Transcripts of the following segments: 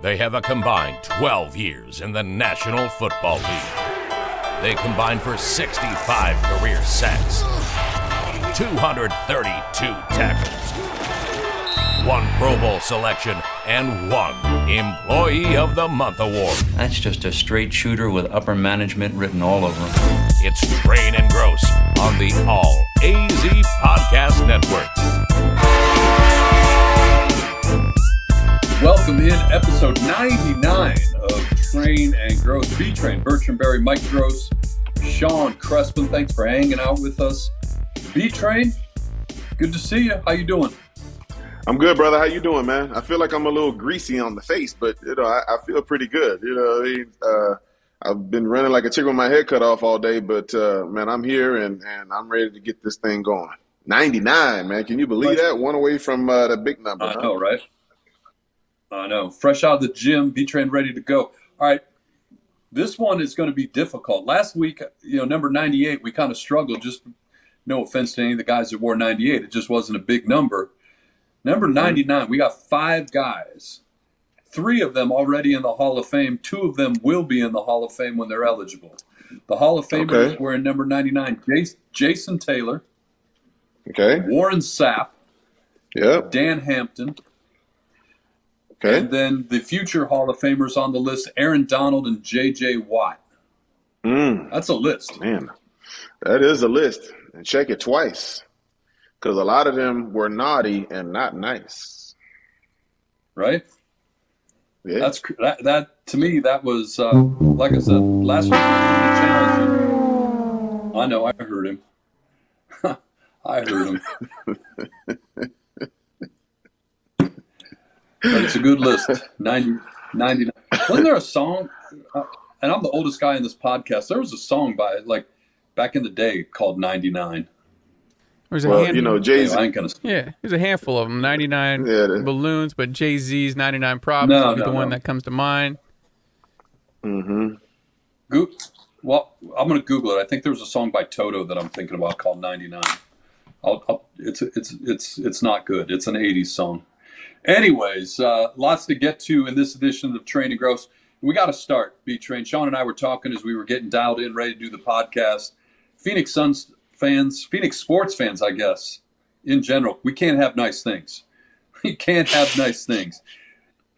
They have a combined 12 years in the National Football League. They combined for 65 career sacks, 232 tackles, one Pro Bowl selection, and one Employee of the Month award. That's just a straight shooter with upper management written all over him. It's Train and Gross on the All AZ Podcast Network. Welcome in episode 99 of Train and Gross. B Train, Bertram Berry, Mike Gross, Sean Crespin. Thanks for hanging out with us. B Train, good to see you. How you doing? I'm good, brother. How you doing, man? I feel like I'm a little greasy on the face, but you know, I, I feel pretty good. You know, I mean, uh, I've been running like a chicken with my head cut off all day, but uh, man, I'm here and and I'm ready to get this thing going. 99, man. Can you believe that? One away from uh, the big number. I huh? know, right? I know. Fresh out of the gym, B Train ready to go. All right. This one is going to be difficult. Last week, you know, number 98, we kind of struggled. Just no offense to any of the guys that wore 98. It just wasn't a big number. Number mm-hmm. 99, we got five guys. Three of them already in the Hall of Fame. Two of them will be in the Hall of Fame when they're eligible. The Hall of Famers Okay. were in number 99 Jason Taylor, Okay. Warren Sapp, Yep. Dan Hampton, Okay. and then the future Hall of Famers on the list Aaron Donald and J.J. Watt. Mm, That's a list. man, that is a list, and check it twice, because a lot of them were naughty and not nice. right? Yeah. That's that, that to me. That was uh, like I said last week. I know. I heard him. I heard him. but it's a good list. 90, 99. Wasn't there a song? Uh, and I'm the oldest guy in this podcast. There was a song by like back in the day called 99. There's a well, hand- you know, Jay Anyway, I Z. ain't gonna. yeah, there's a handful of them. 99 Yeah, balloons, but Jay Z's 99 problems No, is the no, one that comes to mind. Mm-hmm. Go- well, I'm going to Google it. I think there was a song by Toto that I'm thinking about called "99." I'll, I'll, it's it's it's it's not good. It's an '80s song. Anyways, uh, lots to get to in this edition of Train and Gross. We got to start. B Train. Sean and I were talking as we were getting dialed in, ready to do the podcast. Phoenix Suns fans, Phoenix sports fans, I guess, in general, we can't have nice things. We can't have nice things.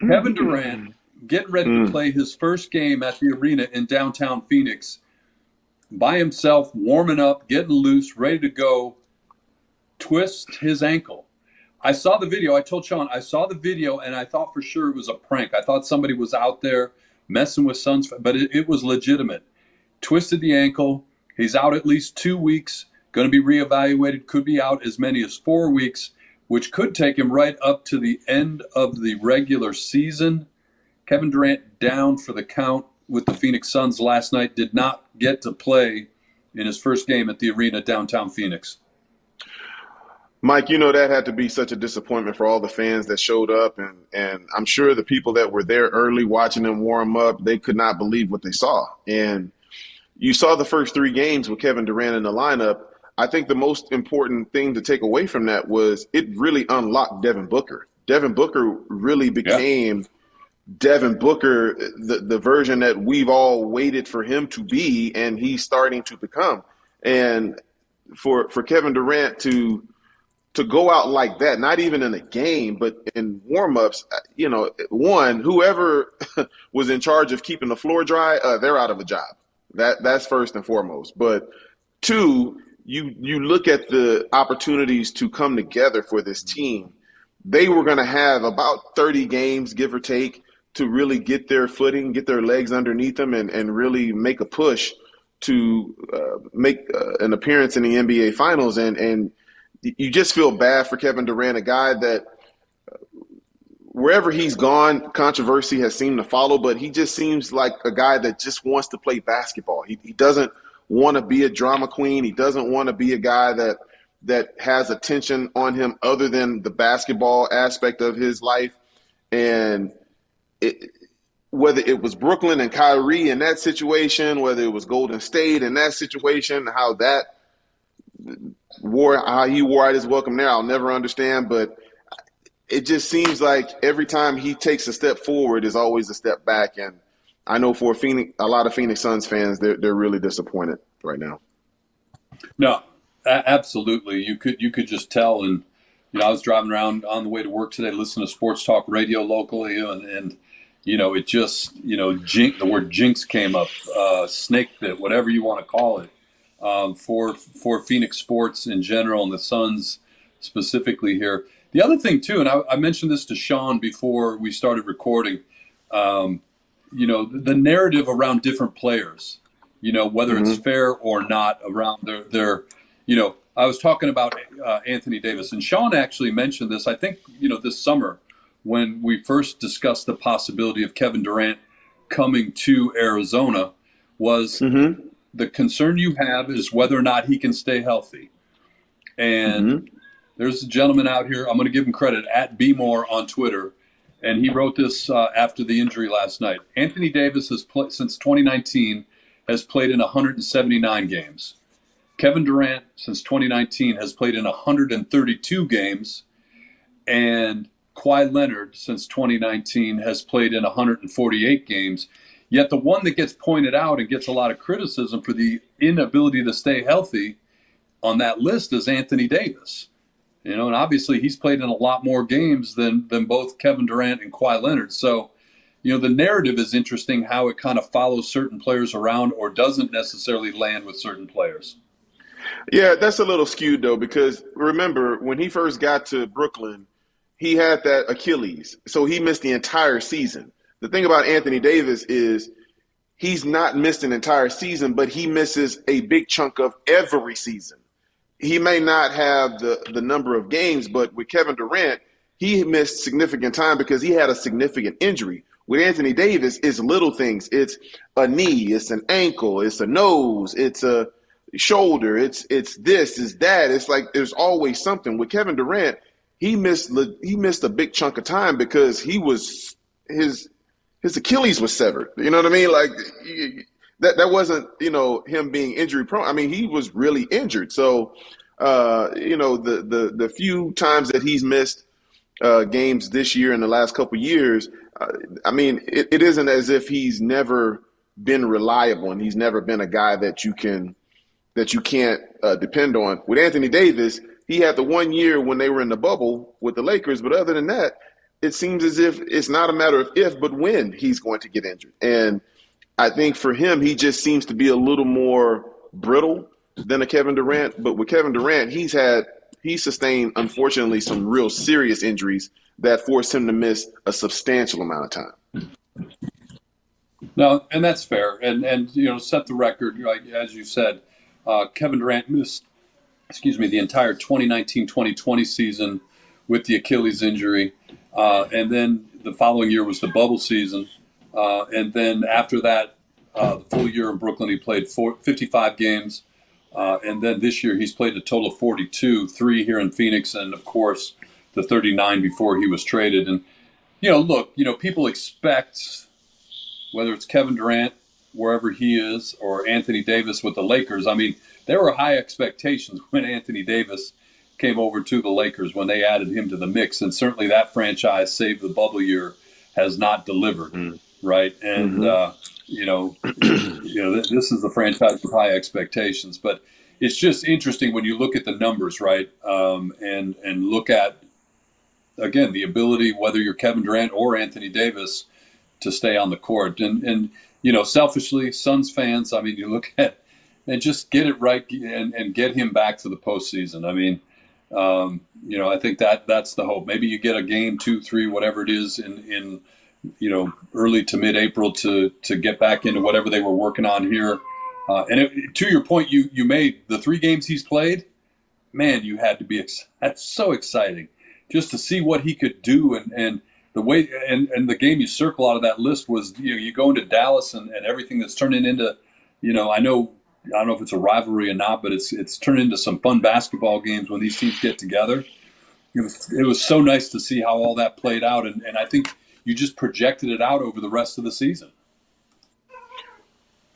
Kevin Durant getting ready to Mm. play his first game at the arena in downtown Phoenix by himself, warming up, getting loose, ready to go, twist his ankle. I saw the video. I told Sean, I saw the video and I thought for sure it was a prank. I thought somebody was out there messing with Suns, but it, it was legitimate. Twisted the ankle. He's out at least two weeks, going to be reevaluated, could be out as many as four weeks, which could take him right up to the end of the regular season. Kevin Durant down for the count with the Phoenix Suns last night, did not get to play in his first game at the arena downtown Phoenix. Mike, you know that had to be such a disappointment for all the fans that showed up, and and I'm sure the people that were there early watching them warm up, they could not believe what they saw. And you saw the first three games with Kevin Durant in the lineup. I think the most important thing to take away from that was it really unlocked Devin Booker. Devin Booker really became Devin Booker, the the version that we've all waited for him to be, and he's starting to become. And for for Kevin Durant to to go out like that, not even in a game, but in warmups, uh, you know, one, whoever was in charge of keeping the floor dry, uh, they're out of a job. That that's first and foremost. But two, you you look at the opportunities to come together for this team. They were going to have about 30 games, give or take, to really get their footing, get their legs underneath them, and, and really make a push to uh, make uh, an appearance in the NBA Finals. And and you just feel bad for Kevin Durant, a guy that wherever he's gone, controversy has seemed to follow, but he just seems like a guy that just wants to play basketball. He, he doesn't want to be a drama queen. He doesn't want to be a guy that that has attention on him other than the basketball aspect of his life. And it, whether it was Brooklyn and Kyrie in that situation, whether it was Golden State in that situation, how that wore how he wore out his welcome there, I'll never understand. But it just seems like every time he takes a step forward is always a step back. And I know for Phoenix, a lot of Phoenix Suns fans, they're they're really disappointed right now. No, absolutely. You could you could just tell. And you know, I was driving around on the way to work today, listening to sports talk radio locally, and, and you know, it just you know, jink, the word jinx came up, uh, snake bit, whatever you want to call it, um, for for Phoenix sports in general and the Suns specifically here. The other thing too, and I, I mentioned this to Sean before we started recording. Um, you know, the narrative around different players. You know, whether mm-hmm. it's fair or not around their their. You know, I was talking about uh, Anthony Davis, and Sean actually mentioned this. I think you know this summer when we first discussed the possibility of Kevin Durant coming to Arizona was mm-hmm. The concern you have is whether or not he can stay healthy. And mm-hmm. There's a gentleman out here. I'm going to give him credit at Bmore on Twitter, and he wrote this uh, after the injury last night. Anthony Davis has played since 2019 has played in 179 games. Kevin Durant since 2019 has played in 132 games, and Kawhi Leonard since 2019 has played in 148 games. Yet the one that gets pointed out and gets a lot of criticism for the inability to stay healthy on that list is Anthony Davis. You know, and obviously he's played in a lot more games than than both Kevin Durant and Kawhi Leonard. So, you know, the narrative is interesting how it kind of follows certain players around or doesn't necessarily land with certain players. Yeah, that's a little skewed though, because remember when he first got to Brooklyn, he had that Achilles, so he missed the entire season. The thing about Anthony Davis is he's not missed an entire season, but he misses a big chunk of every season he may not have the the number of games, but with Kevin Durant, he missed significant time because he had a significant injury. With Anthony Davis, it's little things. It's a knee, it's an ankle, it's a nose, it's a shoulder, it's it's this, it's that. It's like there's always something. With Kevin Durant, he missed he missed a big chunk of time because he was his his Achilles was severed. You know what I mean? Like that that wasn't you know him being injury prone. I mean, he was really injured. So uh, you know the the the few times that he's missed uh, games this year in the last couple years, uh, I mean, it, it isn't as if he's never been reliable and he's never been a guy that you can that you can't uh, depend on. With Anthony Davis, he had the one year when they were in the bubble with the Lakers, but other than that, it seems as if it's not a matter of if, but when he's going to get injured. And I think for him, he just seems to be a little more brittle than a Kevin Durant. But with Kevin Durant, he's had he sustained unfortunately some real serious injuries that forced him to miss a substantial amount of time. No, and that's fair. And and you know, set the record, like as you said, uh, Kevin Durant missed, excuse me, the entire 2019-2020 season with the Achilles injury, uh, and then the following year was the bubble season. Uh, and then after that, uh, the full year in Brooklyn, he played four, 55 games. Uh, and then this year, he's played a total of 42, three here in Phoenix, and of course, the 39 before he was traded. And, you know, look, you know, people expect whether it's Kevin Durant, wherever he is, or Anthony Davis with the Lakers. I mean, there were high expectations when Anthony Davis came over to the Lakers when they added him to the mix. And certainly that franchise, save the bubble year, has not delivered. Mm right? And mm-hmm. uh, you know, you know, this is the franchise with high expectations, but it's just interesting when you look at the numbers, right? Um, and and look at again the ability, whether you're Kevin Durant or Anthony Davis, to stay on the court. And and you know, selfishly, Suns fans, I mean, you look at and just get it right and, and get him back to the postseason. I mean, um, you know, I think that that's the hope. Maybe you get a game, two, three, whatever it is in in you know, early to mid-April to to get back into whatever they were working on here. Uh, and it, to your point, you you made the three games he's played. Man, you had to be ex- that's so exciting just to see what he could do and and the way and and the game you circle out of that list was you know you go into Dallas and, and everything that's turning into you know I know I don't know if it's a rivalry or not, but it's it's turned into some fun basketball games when these teams get together. It was it was so nice to see how all that played out, and, and I think you just projected it out over the rest of the season.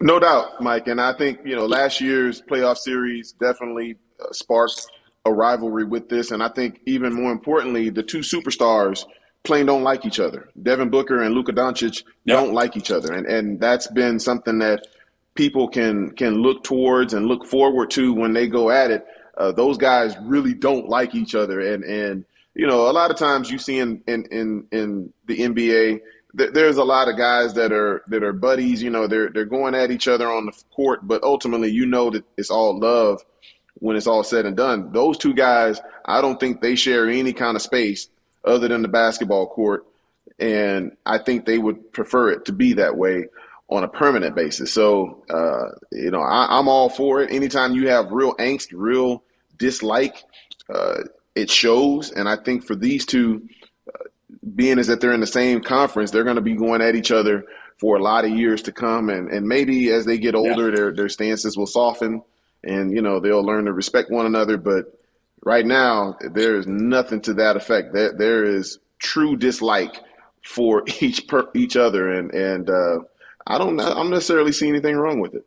No doubt, Mike. And I think, you know, last year's playoff series definitely uh, sparked a rivalry with this, and I think even more importantly, the two superstars plain don't like each other. Devin Booker and Luka Doncic Yep. don't like each other, and and that's been something that people can can look towards and look forward to when they go at it. Uh, those guys really don't like each other, and and you know a lot of times you see in in in, in the NBA. th- There's a lot of guys that are that are buddies, you know. They're they're going at each other on the court, but ultimately, you know that it's all love when it's all said and done. Those two guys, I don't think they share any kind of space other than the basketball court. And I think they would prefer it to be that way on a permanent basis. So, uh, you know, I, I'm all for it. Anytime you have real angst, real dislike, uh, it shows. And I think for these two, uh, being as that they're in the same conference, they're going to be going at each other for a lot of years to come. And, and maybe as they get older, their, their stances will soften and you know they'll learn to respect one another. But right now, there is nothing to that effect. There there is true dislike for each per, each other, and and uh, I don't I don't necessarily see anything wrong with it.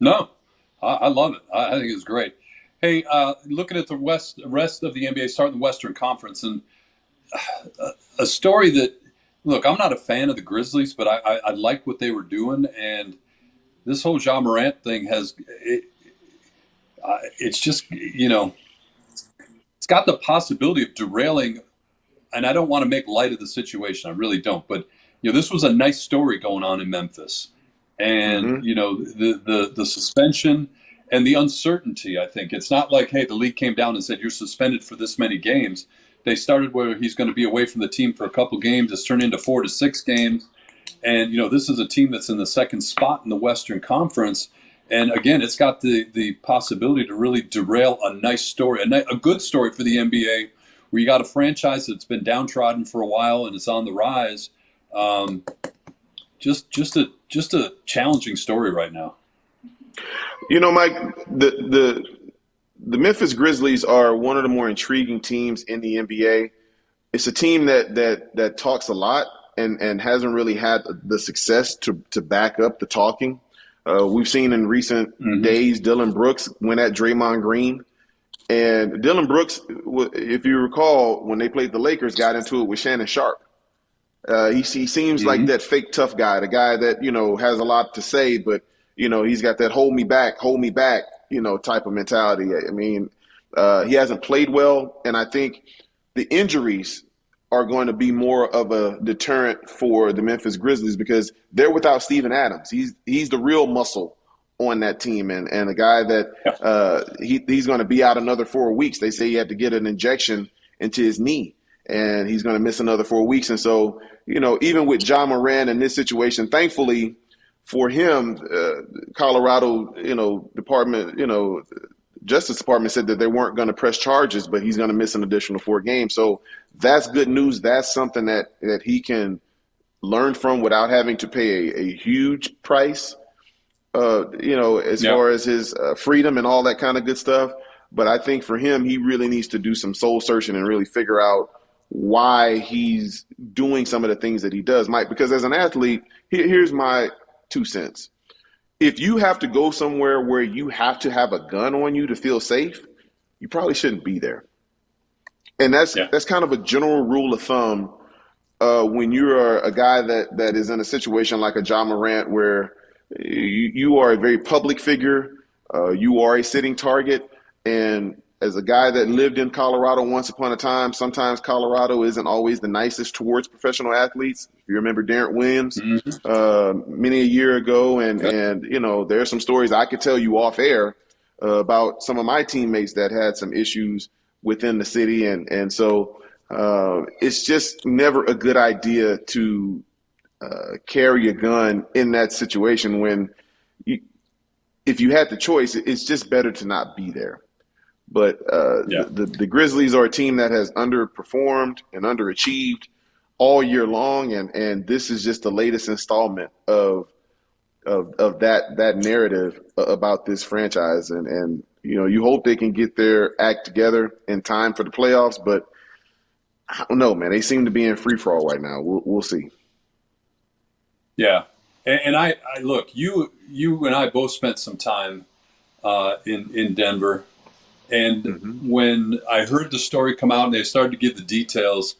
No, I, I love it. I, I think it's great. Hey, uh, looking at the west rest of the NBA, starting the Western Conference, and uh, a story that look, I'm not a fan of the Grizzlies, but I, I, I like what they were doing, and this whole Ja Morant thing has it, uh, it's just you know it's got the possibility of derailing and i don't want to make light of the situation i really don't but you know this was a nice story going on in memphis. And Mhm. you know the, the the suspension and the uncertainty i think. It's not like hey the league came down and said you're suspended for this many games. They started where he's going to be away from the team for a couple games. It's turned into four to six games. And you know this is a team that's in the second spot in the western conference. And again, it's got the, the possibility to really derail a nice story, a, ni- a good story for the NBA, where you got a franchise that's been downtrodden for a while and is on the rise. Um, just just a just a challenging story right now. You know, Mike, the the the Memphis Grizzlies are one of the more intriguing teams in the NBA. It's a team that that that talks a lot and and hasn't really had the success to to back up the talking. Uh, we've seen in recent Mhm. days Dillon Brooks went at Draymond Green, and Dillon Brooks, if you recall, when they played the Lakers, got into it with Shannon Sharpe. Uh, he, he seems like Mhm. that fake tough guy, the guy that you know has a lot to say, but you know he's got that hold me back, hold me back, you know type of mentality. I mean, uh, he hasn't played well, and I think the injuries are going to be more of a deterrent for the Memphis Grizzlies because they're without Steven Adams. He's he's the real muscle on that team, and and a guy that uh, he he's going to be out another four weeks. They say he had to get an injection into his knee, and he's going to miss another four weeks. And so, you know, even with Ja Morant in this situation, thankfully for him, uh, Colorado, you know, department, you know, Justice Department said that they weren't going to press charges, but he's going to miss an additional four games. So that's good news. That's something that that he can learn from without having to pay a, a huge price. Uh, you know, as Yeah. far as his uh, freedom and all that kind of good stuff. But I think for him, he really needs to do some soul searching and really figure out why he's doing some of the things that he does, Mike. Because as an athlete, here, here's my two cents. If you have to go somewhere where you have to have a gun on you to feel safe, you probably shouldn't be there. And that's Yeah. that's kind of a general rule of thumb uh, when you're a guy that, that is in a situation like a Ja Morant where you, you are a very public figure, uh, you are a sitting target, and as a guy that lived in Colorado once upon a time, sometimes Colorado isn't always the nicest towards professional athletes. If you remember Darrent Williams uh, many a year ago, and and you know there are some stories I could tell you off air uh, about some of my teammates that had some issues within the city, and and so uh, it's just never a good idea to uh, carry a gun in that situation when you, if you had the choice, it's just better to not be there. But uh, Yeah. the, the Grizzlies are a team that has underperformed and underachieved all year long, and and this is just the latest installment of of of that that narrative about this franchise, and and you know you hope they can get their act together in time for the playoffs, but I don't know, man. They seem to be in free for all right now. We'll we'll see. Yeah, and, and I, I look you you and I both spent some time uh, in in Denver, And Mhm. when I heard the story come out and they started to give the details,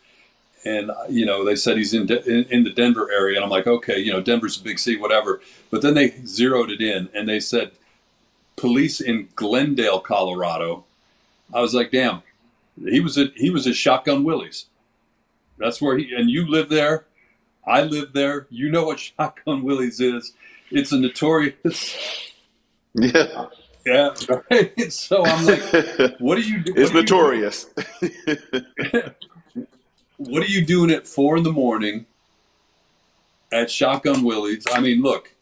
and you know they said he's in, De- in in the Denver area, and I'm like, okay, you know Denver's a big city, whatever. But then they zeroed it in, and they said police in Glendale, Colorado. I was like, damn, he was at he was at Shotgun Willie's. That's where he and you live there. I live there. You know what Shotgun Willie's is. It's a notorious. Yeah. Yeah. Right? So I'm like, what are you? doing? it's doing- notorious. what are you doing at four in the morning at Shotgun Willie's? I mean, look,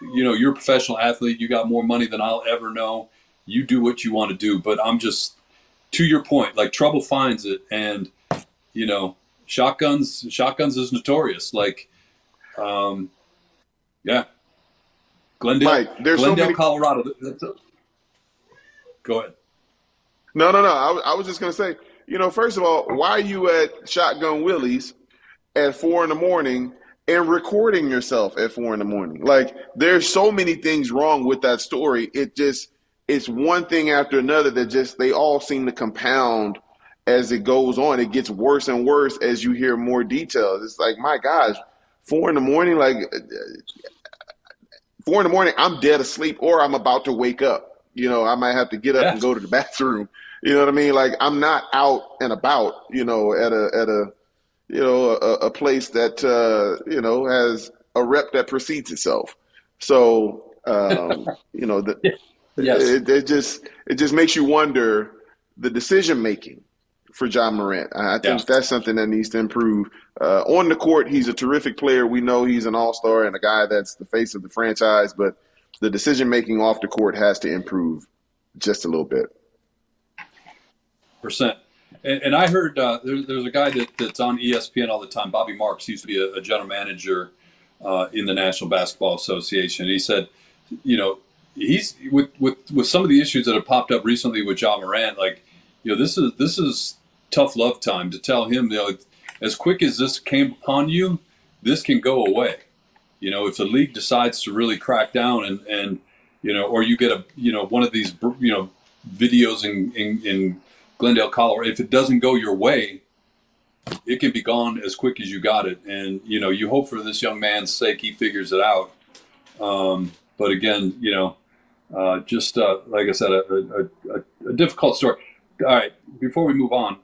you know, you're a professional athlete. You got more money than I'll ever know. You do what you want to do. But I'm just, to your point, like trouble finds it. And, you know, shotguns, shotguns is notorious. Like, um, yeah. Glendale, Mike, there's so many- Colorado. Go ahead. No, no, no. I, was- I was just going to say, you know, first of all, why are you at Shotgun Willie's at four in the morning and recording yourself at four in the morning? Like, there's so many things wrong with that story. It just, it's one thing after another that just, they all seem to compound as it goes on. It gets worse and worse as you hear more details. It's like, my gosh, four in the morning, like, four in the morning, I'm dead asleep or I'm about to wake up. You know, I might have to get up Yeah. and go to the bathroom. You know what I mean? Like I'm not out and about. You know, at a at a you know a, a place that uh, you know has a rep that precedes itself. So um, you know, the, Yes. it, it just it just makes you wonder the decision making for Ja Morant. I think Yeah. that's something that needs to improve. Uh, on the court, he's a terrific player. We know he's an all star and a guy that's the face of the franchise. But the decision making off the court has to improve just a little bit. percent. And, and I heard uh, there, there's a guy that, that's on ESPN all the time. Bobby Marks he used to be a, a general manager uh, in the National Basketball Association. He said, you know, he's with, with with some of the issues that have popped up recently with Ja Morant. Like, you know, this is this is tough love time to tell him, you know, as quick as this came upon you, this can go away. You know, if the league decides to really crack down and and you know, or you get a you know one of these you know videos in in, in Glendale, Colorado, if it doesn't go your way, it can be gone as quick as you got it. And you know, you hope for this young man's sake he figures it out. Um, but again, you know, uh, just uh, like I said, a, a, a, a difficult story. All right, before we move on,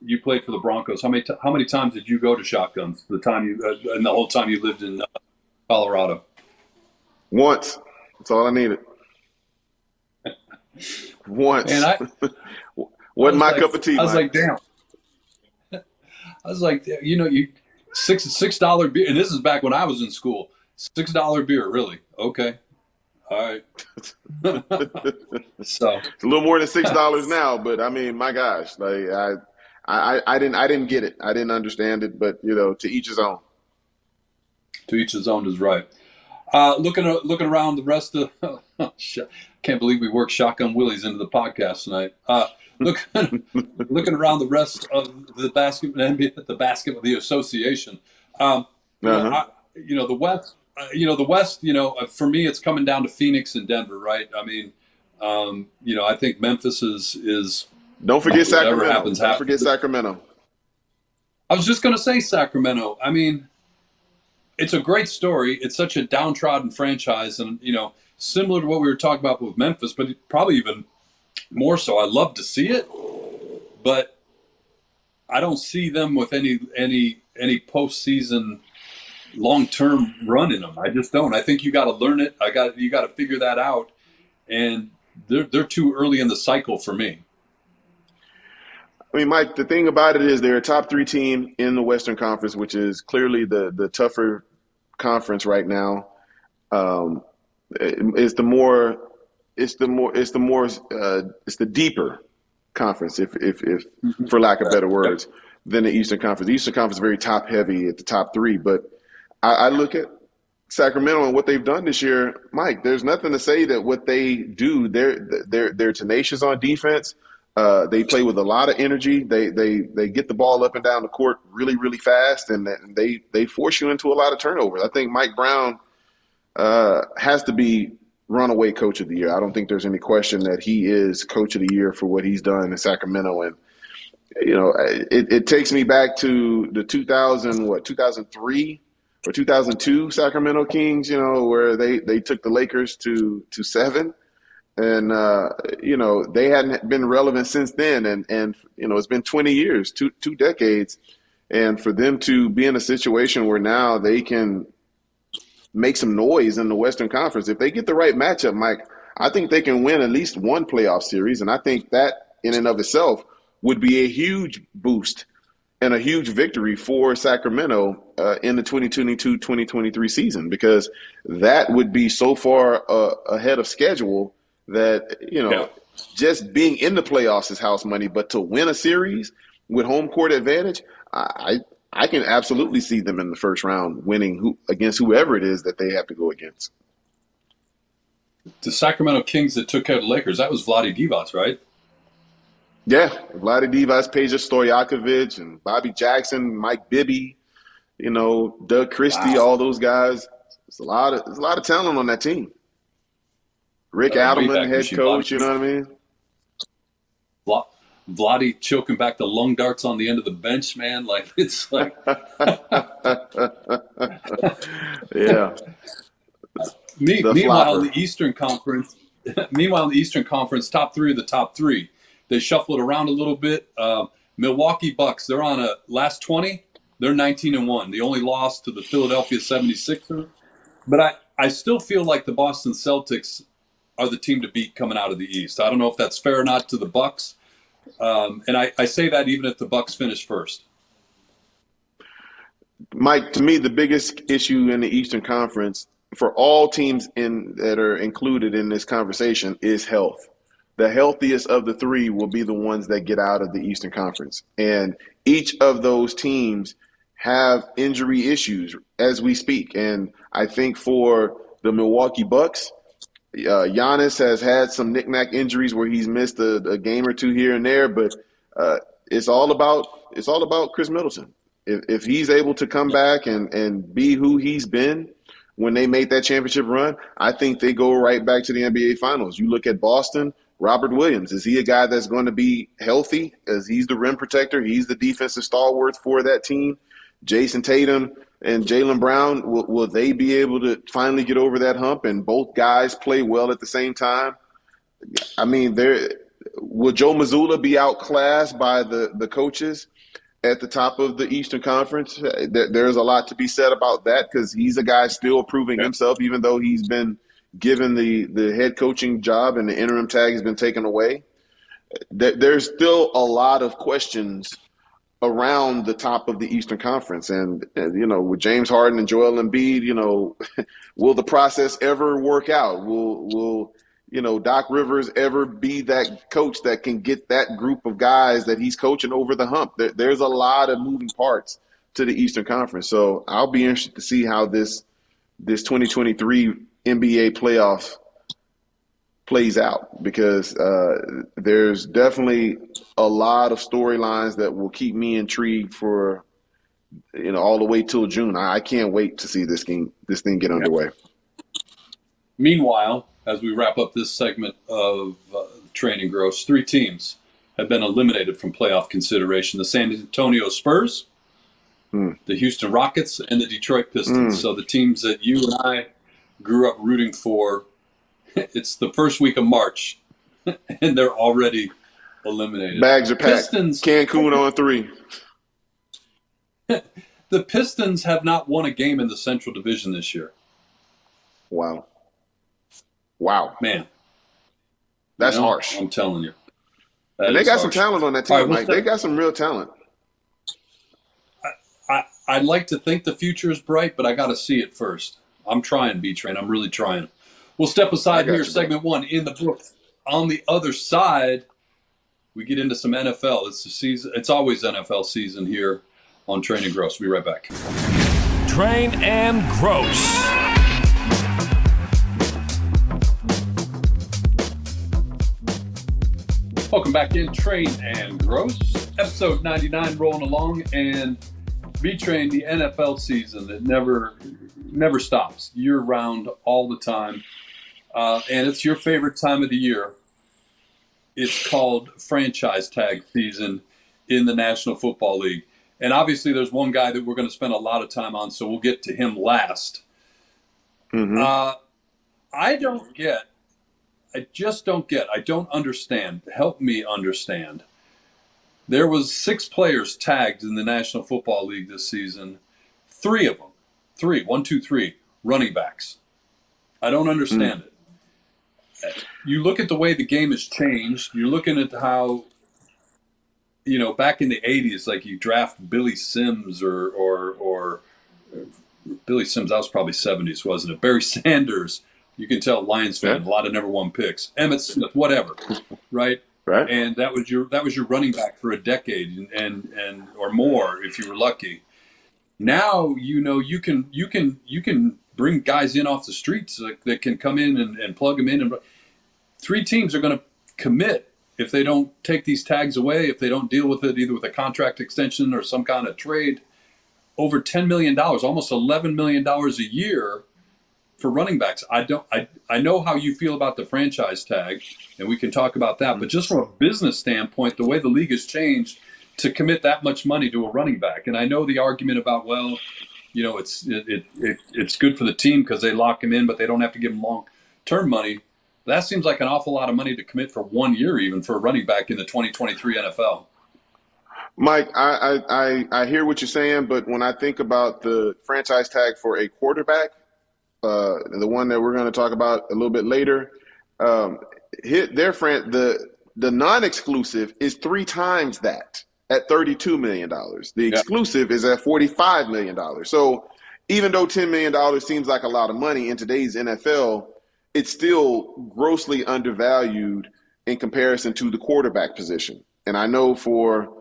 you played for the Broncos. How many t- how many times did you go to shotguns? The time you uh, and the whole time you lived in uh, Colorado. Once. That's all I needed. Once. And I, Wasn't my like- cup of tea. I was like, damn. I was like, you know, you six six dollar beer, and this is back when I was in school. Six dollar beer, really? Okay, all right. so It's a little more than six dollars now, but I mean, my gosh, like I, I, I didn't, I didn't get it. I didn't understand it, but you know, to each his own. to each his own is right. Uh, looking looking around the rest of, sh- can't believe we worked Shotgun Willies into the podcast tonight. Uh, look, looking around the rest of the basket, the basketball, the association. Um, you know, Uh-huh. I- you know, the West. Uh, you know, the West. You know, uh, for me, it's coming down to Phoenix and Denver, right? I mean, um, you know, I think Memphis is is. Don't forget Sacramento. happens, Don't happens. forget Sacramento. I was just going to say Sacramento. I mean, it's a great story. It's such a downtrodden franchise, and you know, similar to what we were talking about with Memphis, but probably even more so. I love to see it, but I don't see them with any any any postseason long term run in them. I just don't. I think you got to learn it. I got you got to figure that out, and they're they're too early in the cycle for me. I mean, Mike, the thing about it is they're a top three team in the Western Conference, which is clearly the the tougher conference right now. Um, it- it's the more, it's the more, it's the more, uh, it's the deeper conference, if if if for lack of better words, than the Eastern Conference. The Eastern Conference is very top heavy at the top three, but I, I look at Sacramento and what they've done this year, Mike. There's nothing to say that what they do. They're they're they're tenacious on defense. Uh, they play with a lot of energy. They they they get the ball up and down the court really really fast, and they they force you into a lot of turnovers. I think Mike Brown uh, has to be runaway coach of the year. I don't think there's any question that he is coach of the year for what he's done in Sacramento. And you know, it, it takes me back to the 2000 what 2003 or 2002 Sacramento Kings. You know, where they they took the Lakers to to seven. And uh, you know they hadn't been relevant since then, and and you know it's been 20 years, two two decades, and for them to be in a situation where now they can make some noise in the Western Conference. If they get the right matchup, Mike, I think they can win at least one playoff series. And I think that in and of itself would be a huge boost and a huge victory for Sacramento uh, in the 2022-2023 season because that would be so far uh, ahead of schedule that you know just being in the playoffs is house money but to win a series with home court advantage I I can absolutely see them in the first round winning who, against whoever it is that they have to go against. The Sacramento Kings that took out the Lakers, that was Vlade Divac, right? Yeah, Vlade Divac, Peja Stojakovic, and Bobby Jackson, Mike Bibby, you know, Doug Christie, wow. all those guys. It's a lot of there's a lot of talent on that team. Rick uh, Adelman, head coach, you know what I mean? Vlade choking back the lung darts on the end of the bench, man. Like it's like Yeah. Me, meanwhile, the Eastern Conference, meanwhile in the Eastern Conference, top three of the top three, they shuffled around a little bit. Uh, Milwaukee Bucks, they're on a last twenty. They're 19 and one. The only loss to the Philadelphia 76ers. But I, I still feel like the Boston Celtics are the team to beat coming out of the East. I don't know if that's fair or not to the Bucks, um, and I, I say that even if the Bucks finish first. Mike, to me, the biggest issue in the Eastern Conference for all teams in that are included in this conversation is health. The healthiest of the three will be the ones that get out of the Eastern Conference, and each of those teams have injury issues as we speak. And I think for the Milwaukee Bucks, uh, Giannis has had some knickknack injuries where he's missed a, a game or two here and there, but uh, it's all about it's all about Khris Middleton. If, if he's able to come back and, and be who he's been when they made that championship run, I think they go right back to the NBA Finals. You look at Boston, Robert Williams. Is he a guy that's going to be healthy? As he's the rim protector, he's the defensive stalwart for that team. Jayson Tatum and Jaylen Brown, will, will they be able to finally get over that hump and both guys play well at the same time? I mean, there will Joe Mazzulla be outclassed by the, the coaches at the top of the Eastern Conference? There's a lot to be said about that because he's a guy still proving himself, even though he's been given the, the head coaching job and the interim tag has been taken away. There's still a lot of questions around the top of the Eastern Conference. And, you know, with James Harden and Joel Embiid, you know, will the process ever work out? Will will you know Doc Rivers ever be that coach that can get that group of guys that he's coaching over the hump? There, there's a lot of moving parts to the Eastern Conference. So I'll be interested to see how this this 2023 NBA playoff plays out because uh, there's definitely a lot of storylines that will keep me intrigued for you know all the way till June. I, can't wait to see this game this thing get underway. Meanwhile, as we wrap up this segment of uh, Train and Gross, three teams have been eliminated from playoff consideration: the San Antonio Spurs, mm. the Houston Rockets, and the Detroit Pistons. Mm. So the teams that you and I grew up rooting for it's the first week of March, and they're already eliminated. Bags are packed. Pistons, Cancun on three. the Pistons have not won a game in the Central Division this year. Wow. Wow. Man. That's you know, harsh. I'm telling you. and they got harsh. some talent on that team, right, Mike. They got some real talent. I, I, would like to think the future is bright, but I got to see it first. I'm trying, B Train. I'm really trying. We'll step aside here, you, segment one in the book. On the other side, we get into some NFL. It's the season. It's always NFL season here on Train and Gross. We'll be right back. Train and Gross. Welcome back in Train and Gross, episode 99 rolling along and B Train the NFL season that never never stops year round all the time uh, and it's your favorite time of the year. It's called franchise tag season in the National Football League. And obviously, there's one guy that we're going to spend a lot of time on, so we'll get to him last. Mhm. Uh, I don't get, I just don't get, I don't understand. Help me understand. There was six players tagged in the National Football League this season. Three of them, three, one, two, three, running backs. I don't understand it. You look at the way the game has changed. You're looking at how, you know, back in the '80s, like you draft Billy Sims or or or Billy Sims. That was probably '70s, wasn't it? Barry Sanders. You can tell Lions fan, a lot of number one picks. Emmitt Smith, whatever, right? Right? and that was your that was your running back for a decade and and, and or more if you were lucky. Now you know you can you can you can bring guys in off the streets that, that can come in and, and plug them in and three teams are going to commit if they don't take these tags away if they don't deal with it either with a contract extension or some kind of trade over 10 million dollars almost 11 million dollars a year for running backs. I don't I, I know how you feel about the franchise tag and we can talk about that, but just from a business standpoint, the way the league has changed to commit that much money to a running back. And I know the argument about well, you know, it's it, it, it it's good for the team because they lock him in, but they don't have to give him long term money. That seems like an awful lot of money to commit for one year, even for a running back in the 2023 NFL. Mike, I, I, I, hear what you're saying, but when I think about the franchise tag for a quarterback, uh, the one that we're going to talk about a little bit later, um, hit their friend the the non-exclusive is three times that at 32 million dollars. The Yeah. exclusive is at 45 million dollars. So even though 10 million dollars seems like a lot of money in today's NFL, it's still grossly undervalued in comparison to the quarterback position. And I know for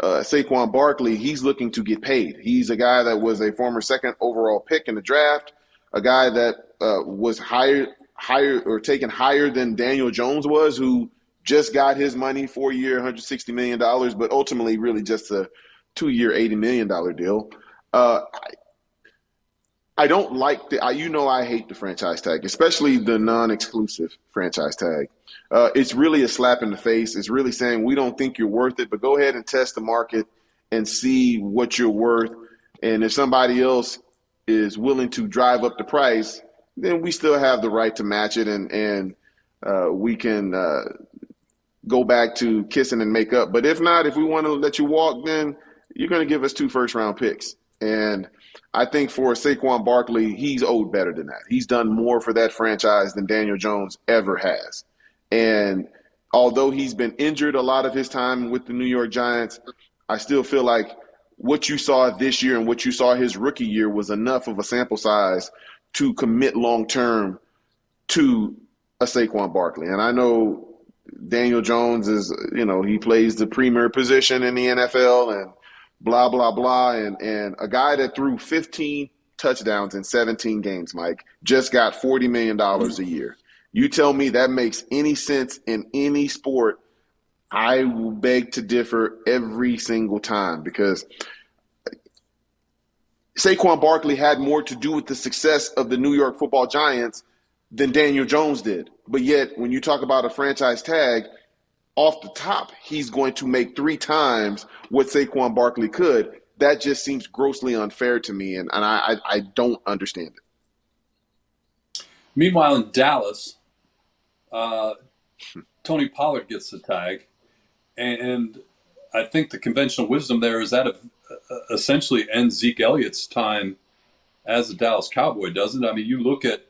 uh, Saquon Barkley, he's looking to get paid. He's a guy that was a former second overall pick in the draft, a guy that uh, was hired, higher or taken higher than Daniel Jones was, who just got his money, four year, 160 million dollars, but ultimately really just a two year, 80 million dollar deal. Uh, I, I don't like the. I, you know, I hate the franchise tag, especially the non-exclusive franchise tag. Uh, it's really a slap in the face. It's really saying we don't think you're worth it, but go ahead and test the market and see what you're worth. And if somebody else is willing to drive up the price, then we still have the right to match it, and and uh, we can uh, go back to kissing and make up. But if not, if we want to let you walk, then you're going to give us two first round picks. And I think for Saquon Barkley, he's owed better than that. He's done more for that franchise than Daniel Jones ever has. And although he's been injured a lot of his time with the New York Giants, I still feel like what you saw this year and what you saw his rookie year was enough of a sample size to commit long term to a Saquon Barkley. And I know Daniel Jones is, you know, he plays the premier position in the NFL and blah blah blah and and a guy that threw 15 touchdowns in 17 games, Mike, just got 40 million dollars a year. You tell me that makes any sense in any sport, I will beg to differ every single time because Saquon Barkley had more to do with the success of the New York Football Giants than Daniel Jones did. But yet, when you talk about a franchise tag, off the top, he's going to make three times what Saquon Barkley could. That just seems grossly unfair to me, and, and I, I, I don't understand it. Meanwhile, in Dallas, uh, Tony Pollard gets the tag, and I think the conventional wisdom there is that it essentially ends Zeke Elliott's time as a Dallas Cowboy, doesn't it? I mean, you look at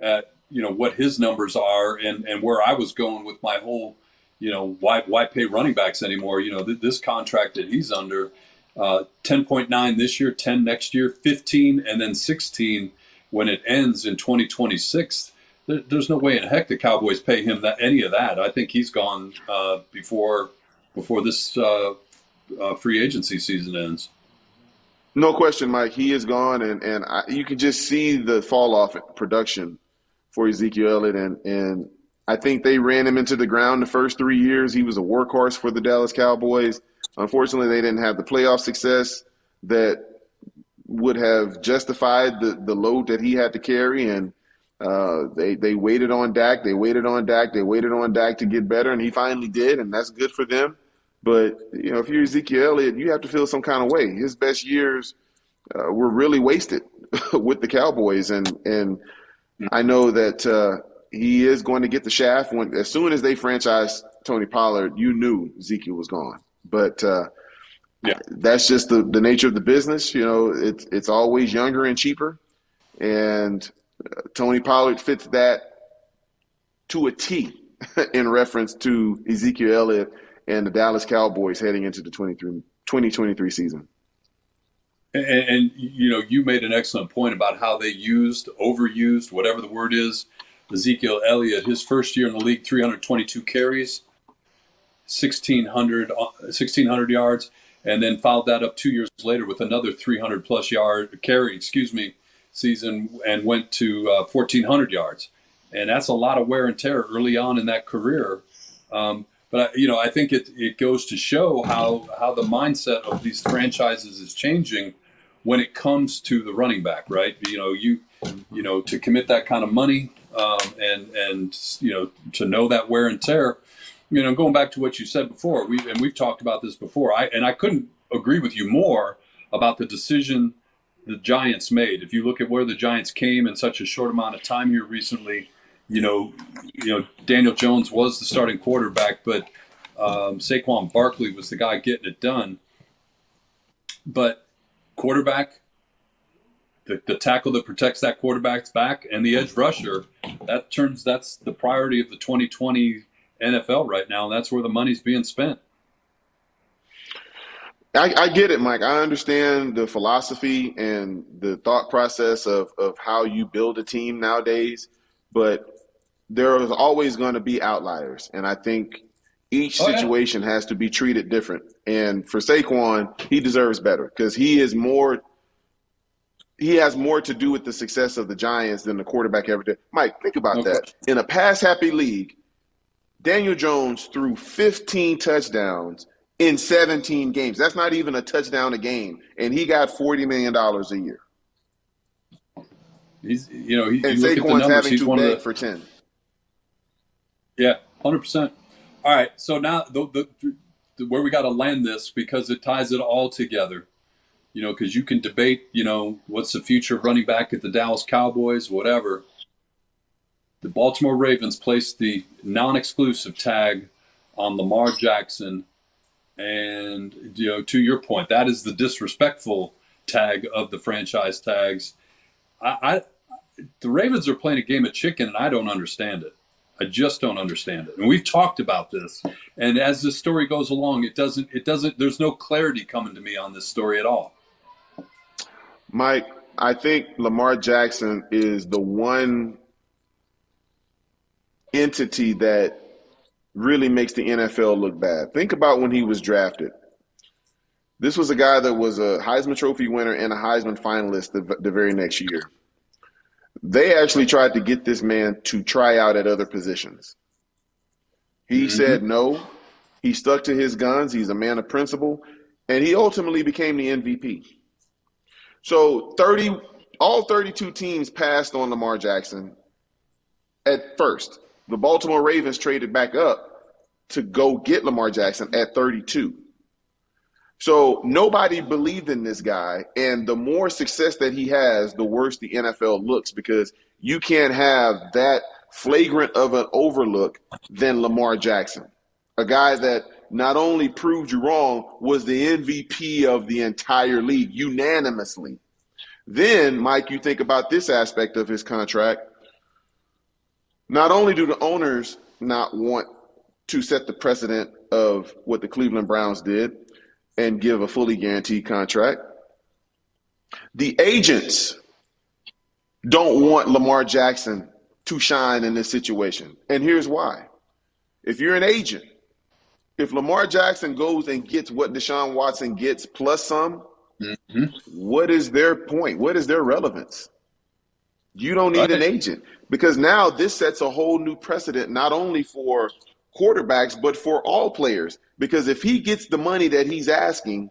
at you know what his numbers are, and and where I was going with my whole, you know, why why pay running backs anymore? You know, th- this contract that he's under, uh, ten point nine this year, ten next year, fifteen, and then sixteen when it ends in twenty twenty six there, there's no way in heck the Cowboys pay him that any of that. I think he's gone uh, before before this uh, uh, free agency season ends. No question, Mike. He is gone, and and I, you can just see the fall off in production for Ezekiel Elliott, and and I think they ran him into the ground the first three years. He was a workhorse for the Dallas Cowboys. Unfortunately, they didn't have the playoff success that would have justified the the load that he had to carry, and Uh, they they waited on Dak, they waited on Dak, they waited on Dak to get better, and he finally did, and that's good for them. But you know, if you're Ezekiel Elliott, you have to feel some kind of way. His best years uh, were really wasted with the Cowboys, and and I know that uh, he is going to get the shaft when as soon as they franchise Tony Pollard, you knew Ezekiel was gone. But uh, Yeah. that's just the, the nature of the business. You know, it's it's always younger and cheaper, and uh, Tony Pollard fits that to a T in reference to Ezekiel Elliott and the Dallas Cowboys heading into the 23 2023 season. And, and you know, you made an excellent point about how they used, overused, whatever the word is, Ezekiel Elliott. His first year in the league, 322 carries, 1,600, 1,600 yards, and then followed that up two years later with another 300 plus yard carry, excuse me, season, and went to uh, 1,400 yards. And that's a lot of wear and tear early on in that career. Um, but you know, I think it, it goes to show how how the mindset of these franchises is changing when it comes to the running back, right? You know, you you know to commit that kind of money um, and and you know to know that wear and tear. You know, going back to what you said before, we and we've talked about this before. I and I couldn't agree with you more about the decision the Giants made. If you look at where the Giants came in such a short amount of time here recently, you know, you know Daniel Jones was the starting quarterback, but um, Saquon Barkley was the guy getting it done. But quarterback, the, the tackle that protects that quarterback's back, and the edge rusher, that turns that's the priority of the 2020 NFL right now, and that's where the money's being spent. I, I get it, Mike. I understand the philosophy and the thought process of, of how you build a team nowadays, but there is always going to be outliers. And I think each Oh, yeah. situation has to be treated different. And for Saquon, he deserves better because he is more he has more to do with the success of the Giants than the quarterback ever did. Mike, think about No that. In a pass happy league, Daniel Jones threw 15 touchdowns in 17 games. That's not even a touchdown a game. And he got $40 million a year. He's you know he, you And look at the Saquon's numbers. having He's to beg the for 10. Yeah, hundred percent. All right, so now the, the, the where we got to land this because it ties it all together. You know, because you can debate, you know, what's the future of running back at the Dallas Cowboys, whatever. The Baltimore Ravens placed the non-exclusive tag on Lamar Jackson, and you know, to your point, that is the disrespectful tag of the franchise tags. I, I the Ravens are playing a game of chicken, and I don't understand it. I just don't understand it. And we've talked about this. And as this story goes along, it doesn't it doesn't there's no clarity coming to me on this story at all. Mike, I think Lamar Jackson is the one entity that really makes the NFL look bad. Think about when he was drafted. This was a guy that was a Heisman Trophy winner and a Heisman finalist the, the very next year. They actually tried to get this man to try out at other positions. He mm-hmm. said no. He stuck to his guns. He's a man of principle. And he ultimately became the MVP. So 30 all 32 teams passed on Lamar Jackson at first. The Baltimore Ravens traded back up to go get Lamar Jackson at 32. So nobody believed in this guy and the more success that he has, the worse the NFL looks because you can't have that flagrant of an overlook than Lamar Jackson. A guy that not only proved you wrong, was the MVP of the entire league unanimously. Then, Mike, you think about this aspect of his contract. Not only do the owners not want to set the precedent of what the Cleveland Browns did and give a fully guaranteed contract, the agents don't want Lamar Jackson to shine in this situation. And here's why. If you're an agent, if Lamar Jackson goes and gets what Deshaun Watson gets plus some, mm-hmm. what is their point? What is their relevance? You don't need an agent because now this sets a whole new precedent, not only for quarterbacks, but for all players. Because if he gets the money that he's asking,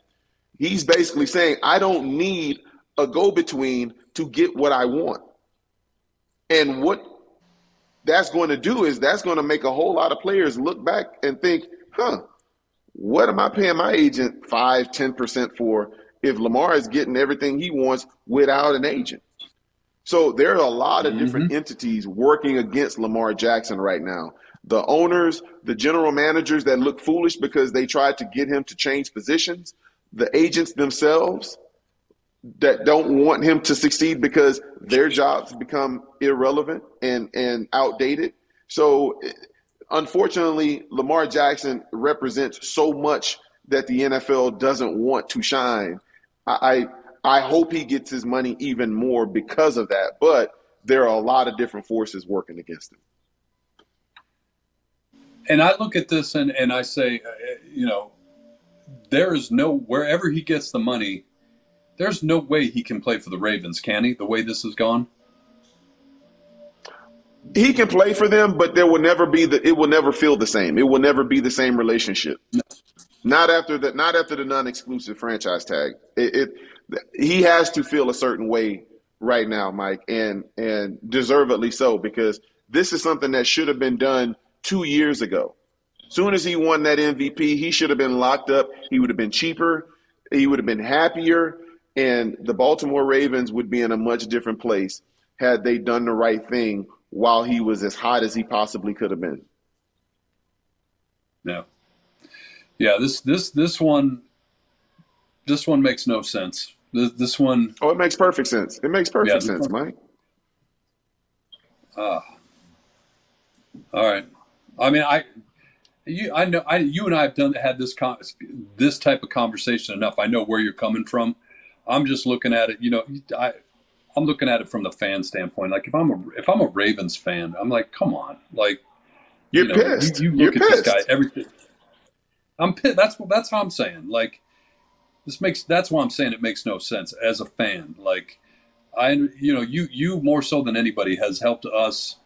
he's basically saying, I don't need a go between to get what I want. And what that's going to do is that's going to make a whole lot of players look back and think, huh, what am I paying my agent 5, 10% for if Lamar is getting everything he wants without an agent? So there are a lot of different Mm-hmm. entities working against Lamar Jackson right now. The owners, the general managers that look foolish because they tried to get him to change positions, the agents themselves that don't want him to succeed because their jobs become irrelevant and, and outdated. So unfortunately, Lamar Jackson represents so much that the NFL doesn't want to shine. I, I I hope he gets his money even more because of that, but there are a lot of different forces working against him. And I look at this and, and I say, uh, you know, there is no, wherever he gets the money, there's no way he can play for the Ravens, can he? The way this has gone? He can play for them, but there will never be the it will never feel the same. It will never be the same relationship. Not after the not after the non-exclusive franchise tag. It, it he has to feel a certain way right now, Mike, and and deservedly so because this is something that should have been done two years ago. Soon as he won that MVP, he should have been locked up. He would have been cheaper. He would have been happier, and the Baltimore Ravens would be in a much different place had they done the right thing while he was as hot as he possibly could have been. No. Yeah, this this this one this one makes no sense. This, this one Oh, it makes perfect sense. It makes perfect Yeah, sense, Mike. ah. All right. I mean, I you I know I you and I have done had this con, this type of conversation enough. I know where you're coming from. I'm just looking at it, you know, I I'm looking at it from the fan standpoint. Like if I'm a if I'm a Ravens fan, I'm like, come on, like You're you know, pissed. You, you You're look at pissed. this guy. Everything. I'm pissed. That's that's how I'm saying. Like this makes. That's why I'm saying it makes no sense as a fan. Like I, you know, you you more so than anybody has helped us,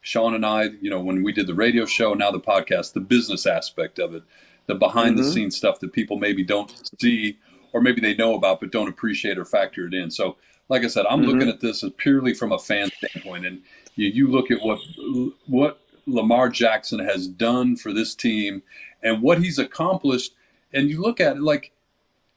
Sean and I. You know, when we did the radio show, now the podcast, the business aspect of it, the behind the Mhm. scenes stuff that people maybe don't see or maybe they know about but don't appreciate or factor it in. So, like I said, I'm Mhm. looking at this as purely from a fan standpoint, and you, you look at what what Lamar Jackson has done for this team and what he's accomplished, and you look at it like,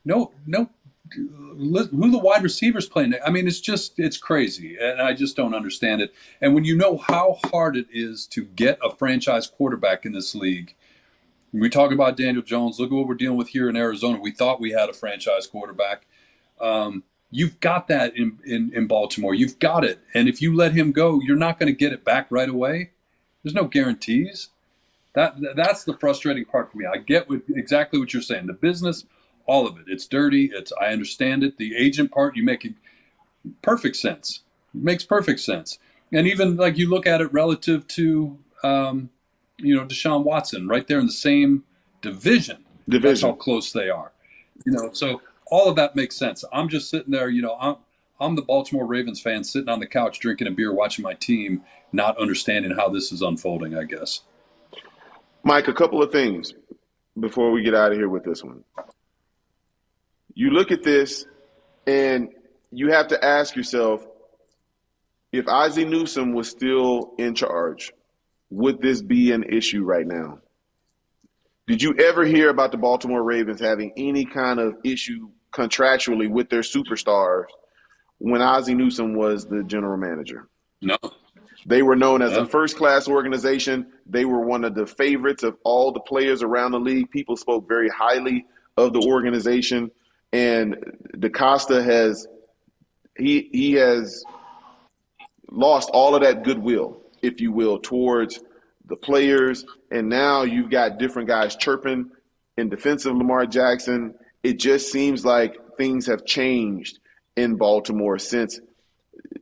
no, no, who the wide receivers playing? I mean, it's just it's crazy, and I just don't understand it. And when you know how hard it is to get a franchise quarterback in this league, we talk about Daniel Jones. Look at what we're dealing with here in Arizona. We thought we had a franchise quarterback. Um, you've got that in, in, in Baltimore. You've got it. And if you let him go, you're not going to get it back right away. There's no guarantees. That that's the frustrating part for me. I get what, exactly what you're saying. The business, all of it. It's dirty. It's I understand it. The agent part, you make it perfect sense. It makes perfect sense. And even like you look at it relative to um, you know Deshaun Watson, right there in the same division. That's Division. how close they are. You know, so all of that makes sense. I'm just sitting there, you know, I'm I'm the Baltimore Ravens fan sitting on the couch drinking a beer watching my team, not understanding how this is unfolding, I guess. Mike, a couple of things before we get out of here with this one. You look at this and you have to ask yourself if Ozzie Newsome was still in charge, would this be an issue right now? Did you ever hear about the Baltimore Ravens having any kind of issue contractually with their superstars when Ozzie Newsome was the general manager? No. They were known as Yeah. a first class organization. They were one of the favorites of all the players around the league. People spoke very highly of the organization. And DeCosta has he he has lost all of that goodwill, if you will, towards the players. And now you've got different guys chirping in defense of Lamar Jackson. It just seems like things have changed in Baltimore since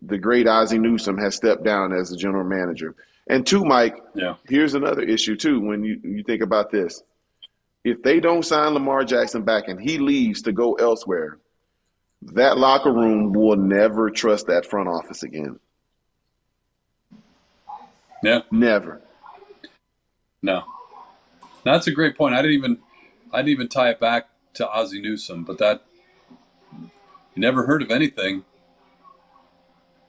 the great Ozzie Newsome has stepped down as the general manager. And two, Mike, Yeah. here's another issue too when you, you think about this. If they don't sign Lamar Jackson back and he leaves to go elsewhere, that locker room will never trust that front office again. Yeah. Never. No. That's a great point. I didn't even I didn't even tie it back to Ozzie Newsome, but that you never heard of anything.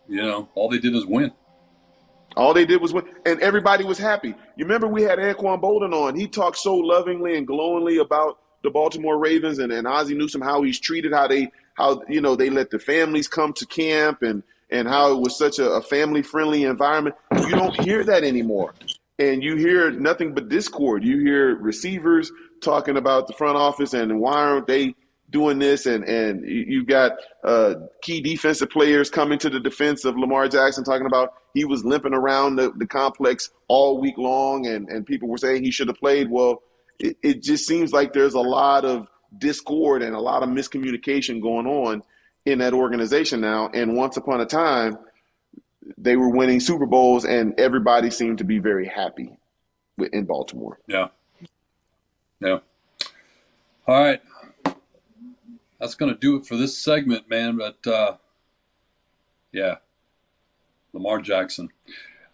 You know, all they did is win. All they did was win, and everybody was happy. You remember we had Anquan Boldin on. He talked so lovingly and glowingly about the Baltimore Ravens and, and Ozzie Newsome, how he's treated, how they how you know they let the families come to camp and and how it was such a, a family friendly environment. You don't hear that anymore. And you hear nothing but discord. You hear receivers talking about the front office and why aren't they doing this and and you got uh, key defensive players coming to the defense of Lamar Jackson talking about he was limping around the, the complex all week long and and people were saying he should have played well it, it just seems like there's a lot of discord and a lot of miscommunication going on in that organization now and once upon a time they were winning Super Bowls and everybody seemed to be very happy in Baltimore. Yeah. Yeah. All right that's going to do it for this segment, man. But uh, yeah, Lamar Jackson.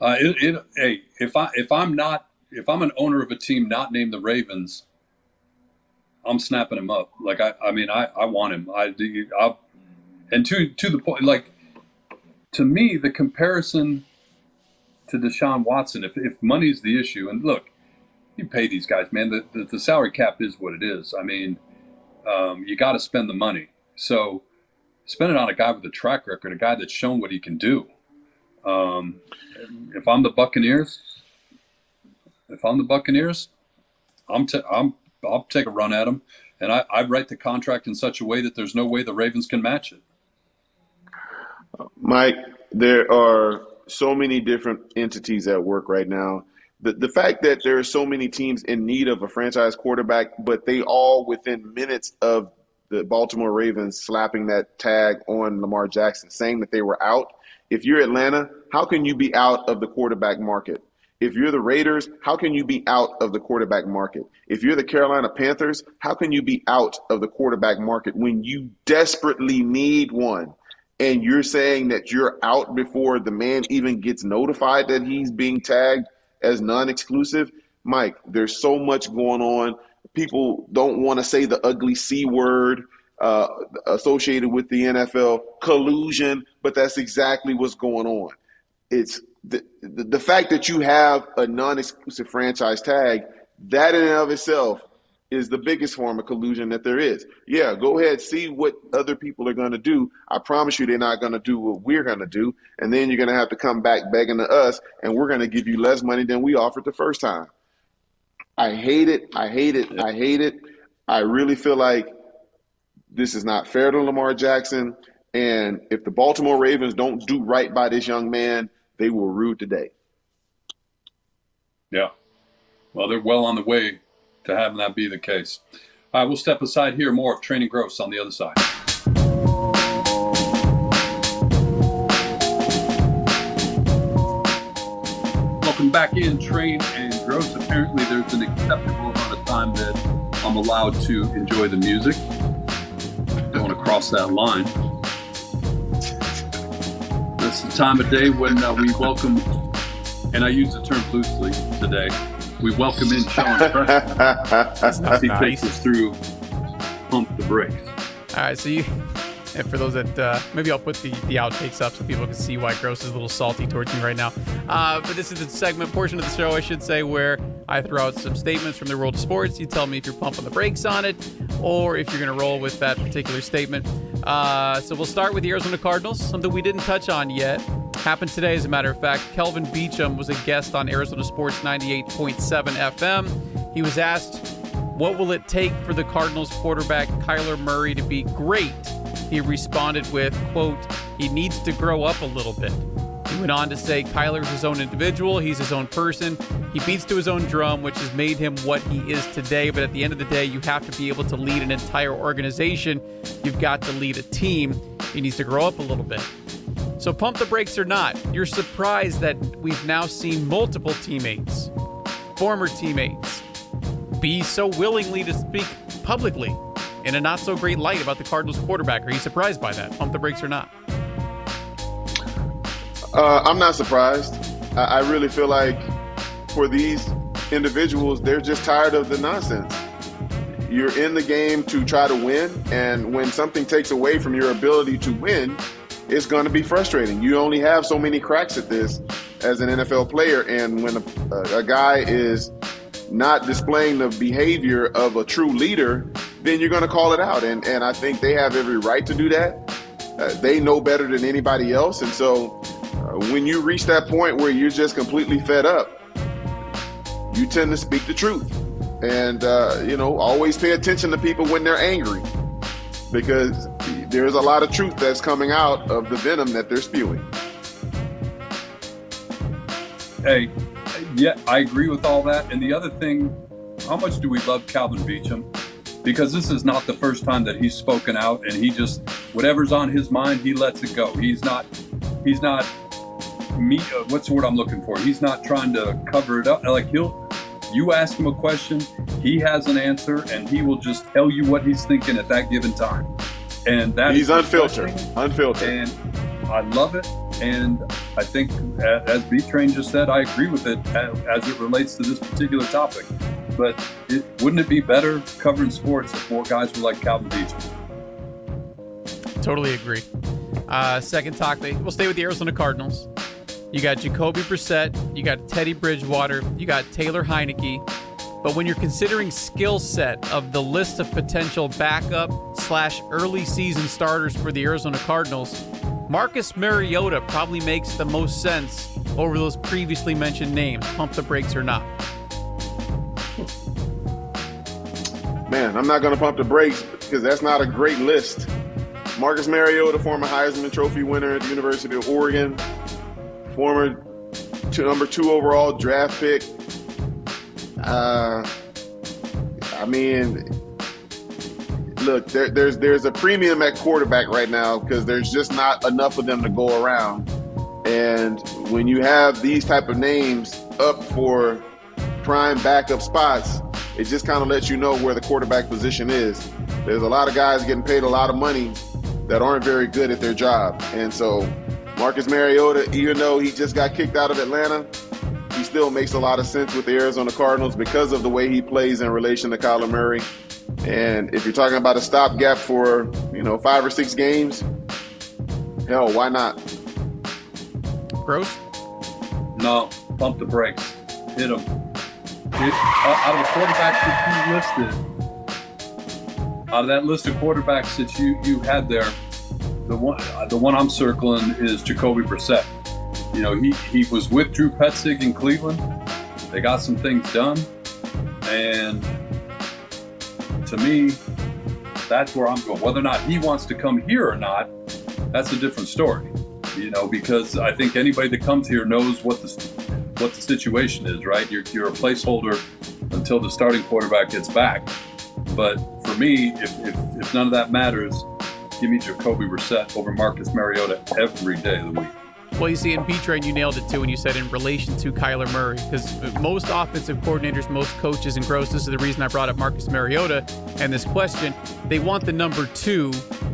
Uh, it, it, hey, if I if I'm not if I'm an owner of a team not named the Ravens, I'm snapping him up. Like I, I mean, I, I want him. I, I, and to to the point, like to me, the comparison to Deshaun Watson, if if money's the issue, and look, you pay these guys, man. The, the, the salary cap is what it is. I mean, um, you got to spend the money. So spend it on a guy with a track record, a guy that's shown what he can do. Um, if I'm the Buccaneers, if I'm the Buccaneers, I'm t- I'm I'll take a run at him, and I, I write the contract in such a way that there's no way the Ravens can match it. Mike, there are so many different entities at work right now the, the fact that there are so many teams in need of a franchise quarterback, but they all within minutes of the Baltimore Ravens slapping that tag on Lamar Jackson, saying that they were out. If you're Atlanta, how can you be out of the quarterback market? If you're the Raiders, how can you be out of the quarterback market? If you're the Carolina Panthers, how can you be out of the quarterback market when you desperately need one? And you're saying that you're out before the man even gets notified that he's being tagged as non-exclusive, Mike, there's so much going on. People don't want to say the ugly C word uh, associated with the NFL collusion, but that's exactly what's going on. It's the, the, the fact that you have a non-exclusive franchise tag that in and of itself is the biggest form of collusion that there is. Yeah, go ahead, see what other people are going to do. I promise you they're not going to do what we're going to do. And then you're going to have to come back begging to us, and we're going to give you less money than we offered the first time. I hate it. I hate it. I hate it. I really feel like this is not fair to Lamar Jackson. And if the Baltimore Ravens don't do right by this young man, they will rue today. Yeah. Well, they're well on the way to having that be the case. All right, we'll step aside here. More of Train and Gross on the other side. Welcome back in, Train and Gross. Apparently, there's an acceptable amount of time that I'm allowed to enjoy the music. Don't want to cross that line. That's the time of day when uh, we welcome, and I use the term loosely today, we welcome in Sean as he takes us through Pump the Brakes. All right, so you, and for those that uh, maybe I'll put the, the outtakes up so people can see why Gross is a little salty towards me right now. Uh, but this is the segment portion of the show, I should say, where I throw out some statements from the world of sports. You tell me if you're pumping the brakes on it or if you're going to roll with that particular statement. Uh, so we'll start with the Arizona Cardinals, something we didn't touch on yet. Happened today, as a matter of fact. Kelvin Beachum was a guest on Arizona Sports 98.7 FM. He was asked, What will it take for the Cardinals quarterback Kyler Murray to be great? He responded with, quote, he needs to grow up a little bit. He went on to say Kyler's his own individual, he's his own person. He beats to his own drum, which has made him what he is today. But at the end of the day, you have to be able to lead an entire organization. You've got to lead a team. He needs to grow up a little bit. So pump the brakes or not, you're surprised that we've now seen multiple teammates, former teammates, be so willingly to speak publicly in a not so great light about the Cardinals quarterback. Are you surprised by that? Pump the brakes or not? Uh, I'm not surprised. I, I really feel like for these individuals, they're just tired of the nonsense. You're in the game to try to win, and when something takes away from your ability to win, it's going to be frustrating. You only have so many cracks at this as an NFL player. And when a, a guy is not displaying the behavior of a true leader, then you're going to call it out. And, and I think they have every right to do that. Uh, they know better than anybody else. And so uh, when you reach that point where you're just completely fed up, you tend to speak the truth. And, uh, you know, always pay attention to people when they're angry because there's a lot of truth that's coming out of the venom that they're spewing. Hey, yeah, I agree with all that. And the other thing, how much do we love Kelvin Beachum? Because this is not the first time that he's spoken out, and he just whatever's on his mind, he lets it go. He's not, he's not me. Uh, what's the word I'm looking for? He's not trying to cover it up. Like he'll, you ask him a question, he has an answer, and he will just tell you what he's thinking at that given time. And that he's unfiltered, unfiltered, and I love it. And I think, as B Train just said, I agree with it as it relates to this particular topic. But it, wouldn't it be better covering sports if more guys were like Kelvin Beachum? Totally agree. Uh, second topic, we'll stay with the Arizona Cardinals. You got Jacoby Brissett, you got Teddy Bridgewater, you got Taylor Heinicke. But when you're considering skill set of the list of potential backup slash early season starters for the Arizona Cardinals, Marcus Mariota probably makes the most sense over those previously mentioned names, pump the brakes or not. Man, I'm not going to pump the brakes because that's not a great list. Marcus Mariota, former Heisman Trophy winner at the University of Oregon, former number two overall draft pick. Uh, I mean, look, there, there's there's a premium at quarterback right now because there's just not enough of them to go around. And when you have these type of names up for prime backup spots, it just kind of lets you know where the quarterback position is. There's a lot of guys getting paid a lot of money that aren't very good at their job. And so Marcus Mariota, even though he just got kicked out of Atlanta, still makes a lot of sense with the Arizona Cardinals because of the way he plays in relation to Kyler Murray and if you're talking about a stopgap for, you know, five or six games, hell, why not? Gross? No, pump the brakes. Hit him. Hit, uh, out of the quarterbacks that you listed, out of that list of quarterbacks that you, you had there, the one the one I'm circling is Jacoby Brissett. You know, he, he was with Drew Petzing in Cleveland. They got some things done. And to me, that's where I'm going. Whether or not he wants to come here or not, that's a different story. You know, because I think anybody that comes here knows what the what the situation is, right? You're, you're a placeholder until the starting quarterback gets back. But for me, if, if, if none of that matters, give me Jacoby Brissett over Marcus Mariota every day of the week. Well, you see, in B Train, you nailed it too when you said in relation to Kyler Murray, because most offensive coordinators, most coaches, and gross, this is the reason I brought up Marcus Mariota and this question. They want the number two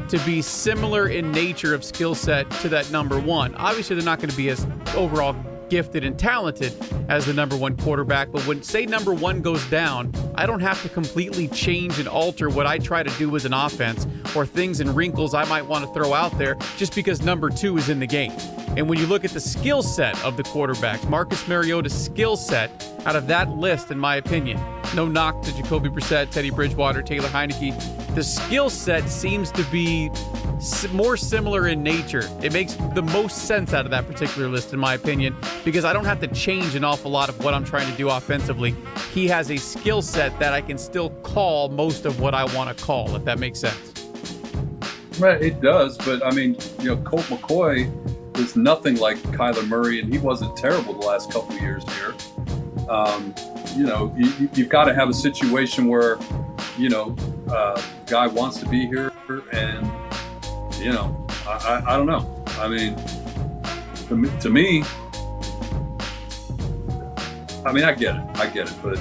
to be similar in nature of skill set to that number one. Obviously, they're not going to be as overall gifted and talented as the number one quarterback. But when, say, number one goes down, I don't have to completely change and alter what I try to do as an offense or things and wrinkles I might want to throw out there just because number two is in the game. And when you look at the skill set of the quarterbacks, Marcus Mariota's skill set out of that list, in my opinion, no knock to Jacoby Brissett, Teddy Bridgewater, Taylor Heinicke, the skill set seems to be more similar in nature. It makes the most sense out of that particular list, in my opinion, because I don't have to change an awful lot of what I'm trying to do offensively. He has a skill set that I can still call most of what I want to call, if that makes sense. Right, it does, but I mean, you know, Colt McCoy is nothing like Kyler Murray, and he wasn't terrible the last couple years here. Um, you know, you, have got to have a situation where, you know, uh, guy wants to be here, and you know, I, I, I don't know. I mean, to, to me, I mean, I get it, I get it, but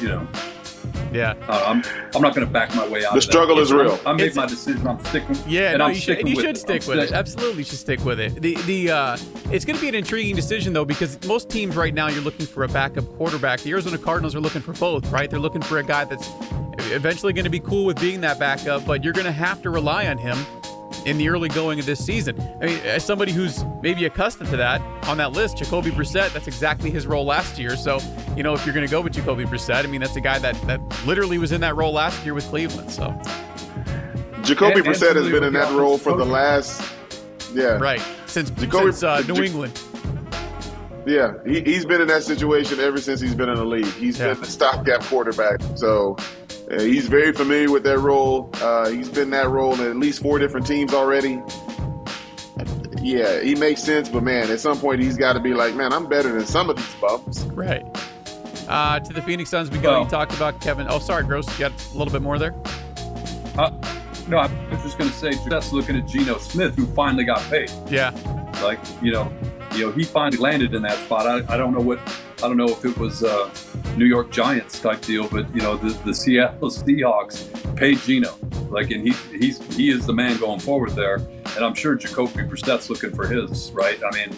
you know, yeah, uh, I'm I'm not going to back my way out. The struggle is real. I made my decision. I'm sticking. Yeah, and no, I'm you should, and you should it. stick I'm with it. Absolutely, you should stick with it. The the uh, it's going to be an intriguing decision though because most teams right now you're looking for a backup quarterback. The Arizona Cardinals are looking for both, right? They're looking for a guy that's eventually going to be cool with being that backup, but you're going to have to rely on him in the early going of this season. I mean, as somebody who's maybe accustomed to that on that list, Jacoby Brissett, that's exactly his role last year. So, you know, if you're going to go with Jacoby Brissett, I mean, that's a guy that, that literally was in that role last year with Cleveland. So, Jacoby and, Brissett has been in that role for the last, yeah, right since Jacoby, since uh, New England. Yeah, he, has been in that situation ever since he's been in the league. He's yeah. been the stopgap quarterback. So uh, he's very familiar with that role. Uh, he's been that role in at least four different teams already. Yeah, he makes sense, but man, at some point he's got to be like, man, I'm better than some of these bums. Right. Uh, to the Phoenix Suns, we go. Well, you talked about Kevin. Oh, sorry, Gross. You got a little bit more there. Uh, no, I was just going to say, just looking at Geno Smith, who finally got paid. Yeah. Like you know, you know, he finally landed in that spot. I, I don't know what I don't know if it was a New York Giants type deal, but you know, the, the Seattle Seahawks paid Geno, like, and he he's he is the man going forward there, and I'm sure Jacoby Brissett's looking for his right. I mean,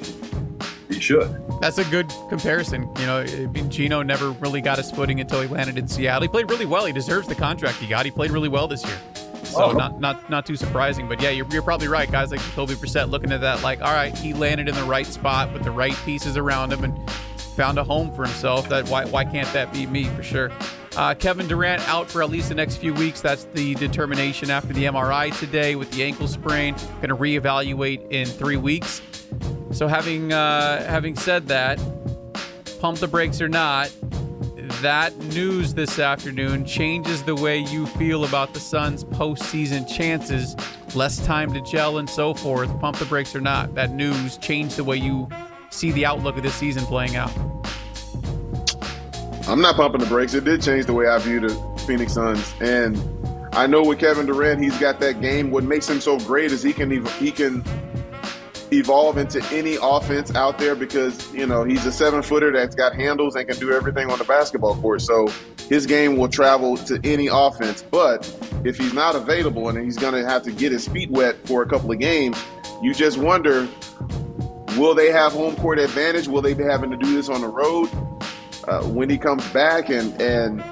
he should. That's a good comparison. You know, I mean, Geno never really got his footing until he landed in Seattle. He played really well. He deserves the contract he got. He played really well this year. So oh. not not not too surprising, but yeah, you're, you're probably right. Guys like Jacoby Brissett looking at that like, all right, he landed in the right spot with the right pieces around him, and found a home for himself. That why why can't that be me for sure? Uh, Kevin Durant out for at least the next few weeks. That's the determination after the MRI today with the ankle sprain. Going to reevaluate in three weeks. So having uh, having said that, pump the brakes or not, that news this afternoon changes the way you feel about the Suns' postseason chances. Less time to gel and so forth. Pump the brakes or not, that news changed the way you see the outlook of this season playing out? I'm not pumping the brakes. It did change the way I view the Phoenix Suns, and I know with Kevin Durant, he's got that game. What makes him so great is he can he can evolve into any offense out there because you know he's a seven footer that's got handles and can do everything on the basketball court. So his game will travel to any offense. But if he's not available and he's going to have to get his feet wet for a couple of games, you just wonder Will they have home court advantage? Will they be having to do this on the road uh, when he comes back? And and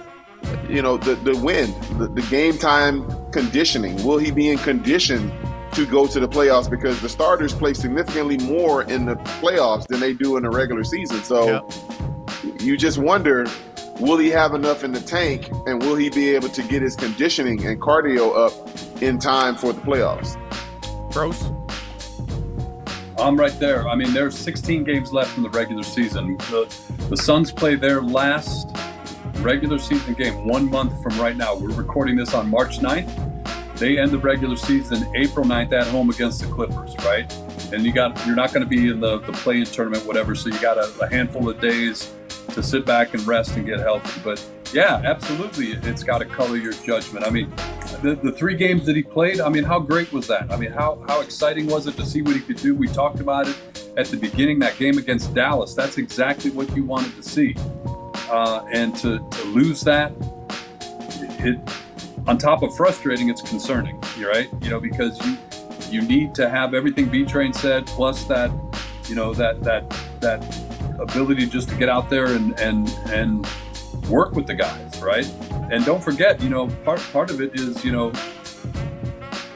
you know the the wind, the, the game time conditioning. Will he be in condition to go to the playoffs? Because the starters play significantly more in the playoffs than they do in the regular season. So you just wonder will he have enough in the tank and will he be able to get his conditioning and cardio up in time for the playoffs? Gross. I'm right there. I mean, there's 16 games left in the regular season. The, the Suns play their last regular season game one month from right now. We're recording this on March 9th. They end the regular season April 9th at home against the Clippers, right? And you got you're not going to be in the, the play-in tournament, whatever. So you got a, a handful of days to sit back and rest and get healthy. But yeah, absolutely, it's got to color your judgment. I mean, the, the three games that he played, I mean, how great was that? I mean, how, how exciting was it to see what he could do? We talked about it at the beginning, that game against Dallas. That's exactly what you wanted to see. Uh, and to, to lose that, it, on top of frustrating, it's concerning, right? You know, because you you need to have everything B Train said, plus that, you know, that that that ability just to get out there and and and work with the guys, right? And don't forget, you know, part part of it is, you know,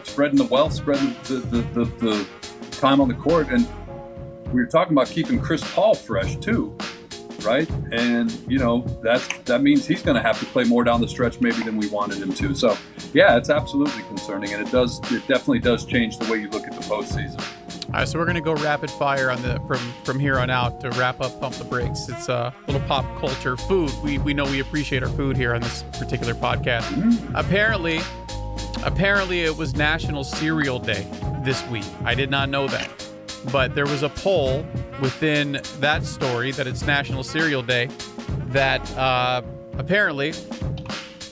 spreading the wealth, spreading the the, the, the time on the court. And we were talking about keeping Chris Paul fresh too, right? And you know, that that means he's gonna have to play more down the stretch maybe than we wanted him to. So yeah, it's absolutely concerning and it does it definitely does change the way you look at the postseason. All right, so we're gonna go rapid fire on the from from here on out to wrap up pump the brakes. It's a little pop culture food. We we know we appreciate our food here on this particular podcast. Mm. Apparently, apparently it was National Cereal Day this week. I did not know that, but there was a poll within that story that it's National Cereal Day that uh, apparently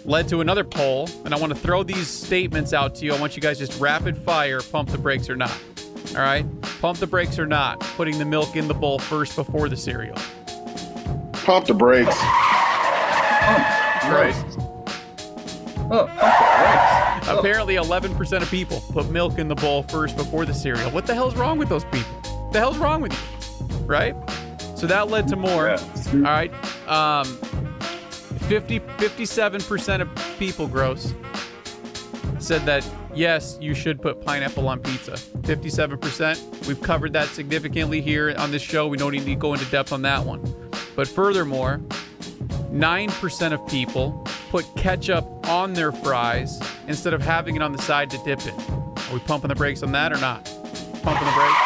led to another poll. And I want to throw these statements out to you. I want you guys just rapid fire pump the brakes or not. All right. Pump the brakes or not. Putting the milk in the bowl first before the cereal. Pump the brakes. Pump. Right. Oh, pump the brakes. Oh. Apparently, 11% of people put milk in the bowl first before the cereal. What the hell's wrong with those people? What the hell's wrong with you? Right? So that led to more. Yeah. All right. Um, 50, 57% of people, gross, said that yes, you should put pineapple on pizza. 57%. We've covered that significantly here on this show. We don't need to go into depth on that one. But furthermore, 9% of people put ketchup on their fries instead of having it on the side to dip it. Are we pumping the brakes on that or not? Pumping the brakes?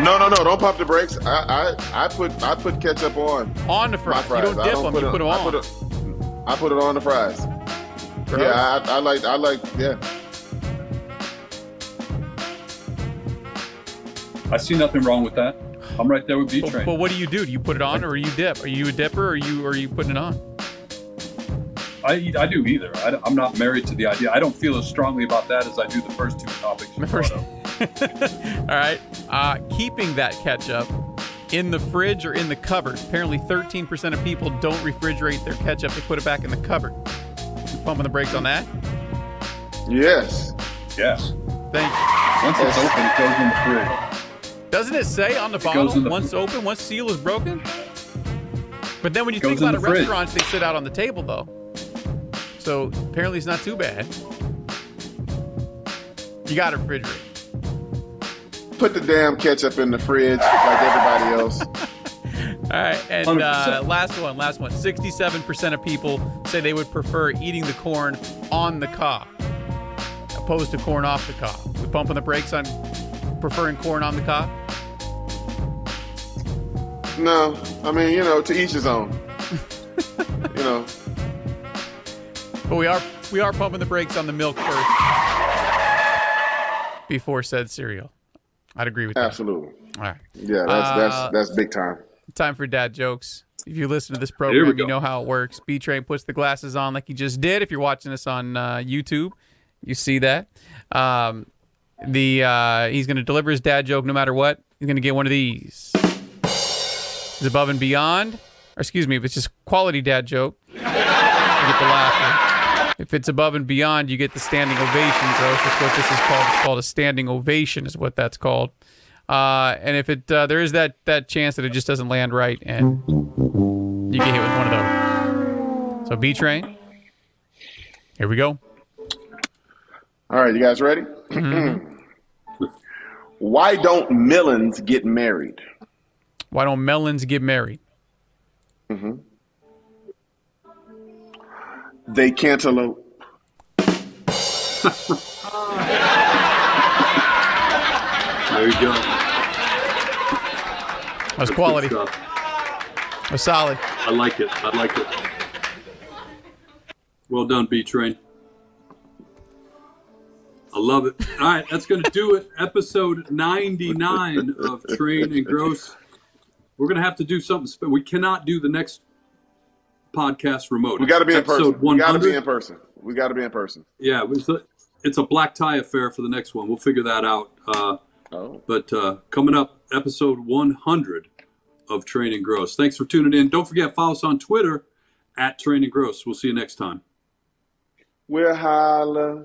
No, no, no! Don't pump the brakes. I, I, I put, I put ketchup on On the fries. fries. You don't dip don't them, put you it, put them I on. put it, I put it on the fries. Gross. Yeah, I, I like, I like, yeah. I see nothing wrong with that. I'm right there with B But, Train. but what do you do? Do you put it on or you dip? Are you a dipper or you or are you putting it on? I I do either. I, am not married to the idea. I don't feel as strongly about that as I do the first two topics. you first- All right. Uh, keeping that ketchup in the fridge or in the cupboard. Apparently, 13% of people don't refrigerate their ketchup. They put it back in the cupboard. You pumping the brakes on that? Yes. Yes. Thank you. Once it's open, it goes in the fridge. Doesn't it say on the goes bottle the- once open, once seal is broken? But then when you think in about it, the fridge. restaurants, they sit out on the table, though. So apparently, it's not too bad. You got to refrigerate. Put the damn ketchup in the fridge like everybody else. All right, and uh, last one, last one. 67% of people say they would prefer eating the corn on the cob opposed to corn off the cob. We pumping the brakes on preferring corn on the cob? No, I mean, you know, to each his own. you know, But we are we are pumping the brakes on the milk first before said cereal. I'd agree with that. absolutely. All right. Yeah, that's Uh, that's that's big time. Time for dad jokes. If you listen to this program, you know how it works. B Train puts the glasses on like he just did. If you're watching this on uh, YouTube, you see that. Um, the uh, he's going to deliver his dad joke no matter what. He's going to get one of these. It's above and beyond, or excuse me, if it's just quality dad joke, you get the laughter. If it's above and beyond, you get the standing ovation, Gross. That's what this is called. It's called a standing ovation, is what that's called. Uh, and if it uh, there is that that chance that it just doesn't land right, and you get hit with one of those. So B train. Here we go. All right, you guys ready? Why don't melons get married? Why don't melons get married? Mm-hmm. They cantaloupe. There you go. That was quality. Good That was solid. I like it. I like it. Well done, B Train. I love it. All right, that's going to do it. Episode 99 of Train and Gross. We're going to have to do something. Spe- we cannot do the next podcast remote. We got to be in Episode person. We got to be in person. We got to be in person. Yeah, it's a, it's a black tie affair for the next one. We'll figure that out. Uh, Oh. but uh, coming up, episode 100 of Train and Gross. Thanks for tuning in. Don't forget, follow us on Twitter at Train and Gross. We'll see you next time. We'll holla.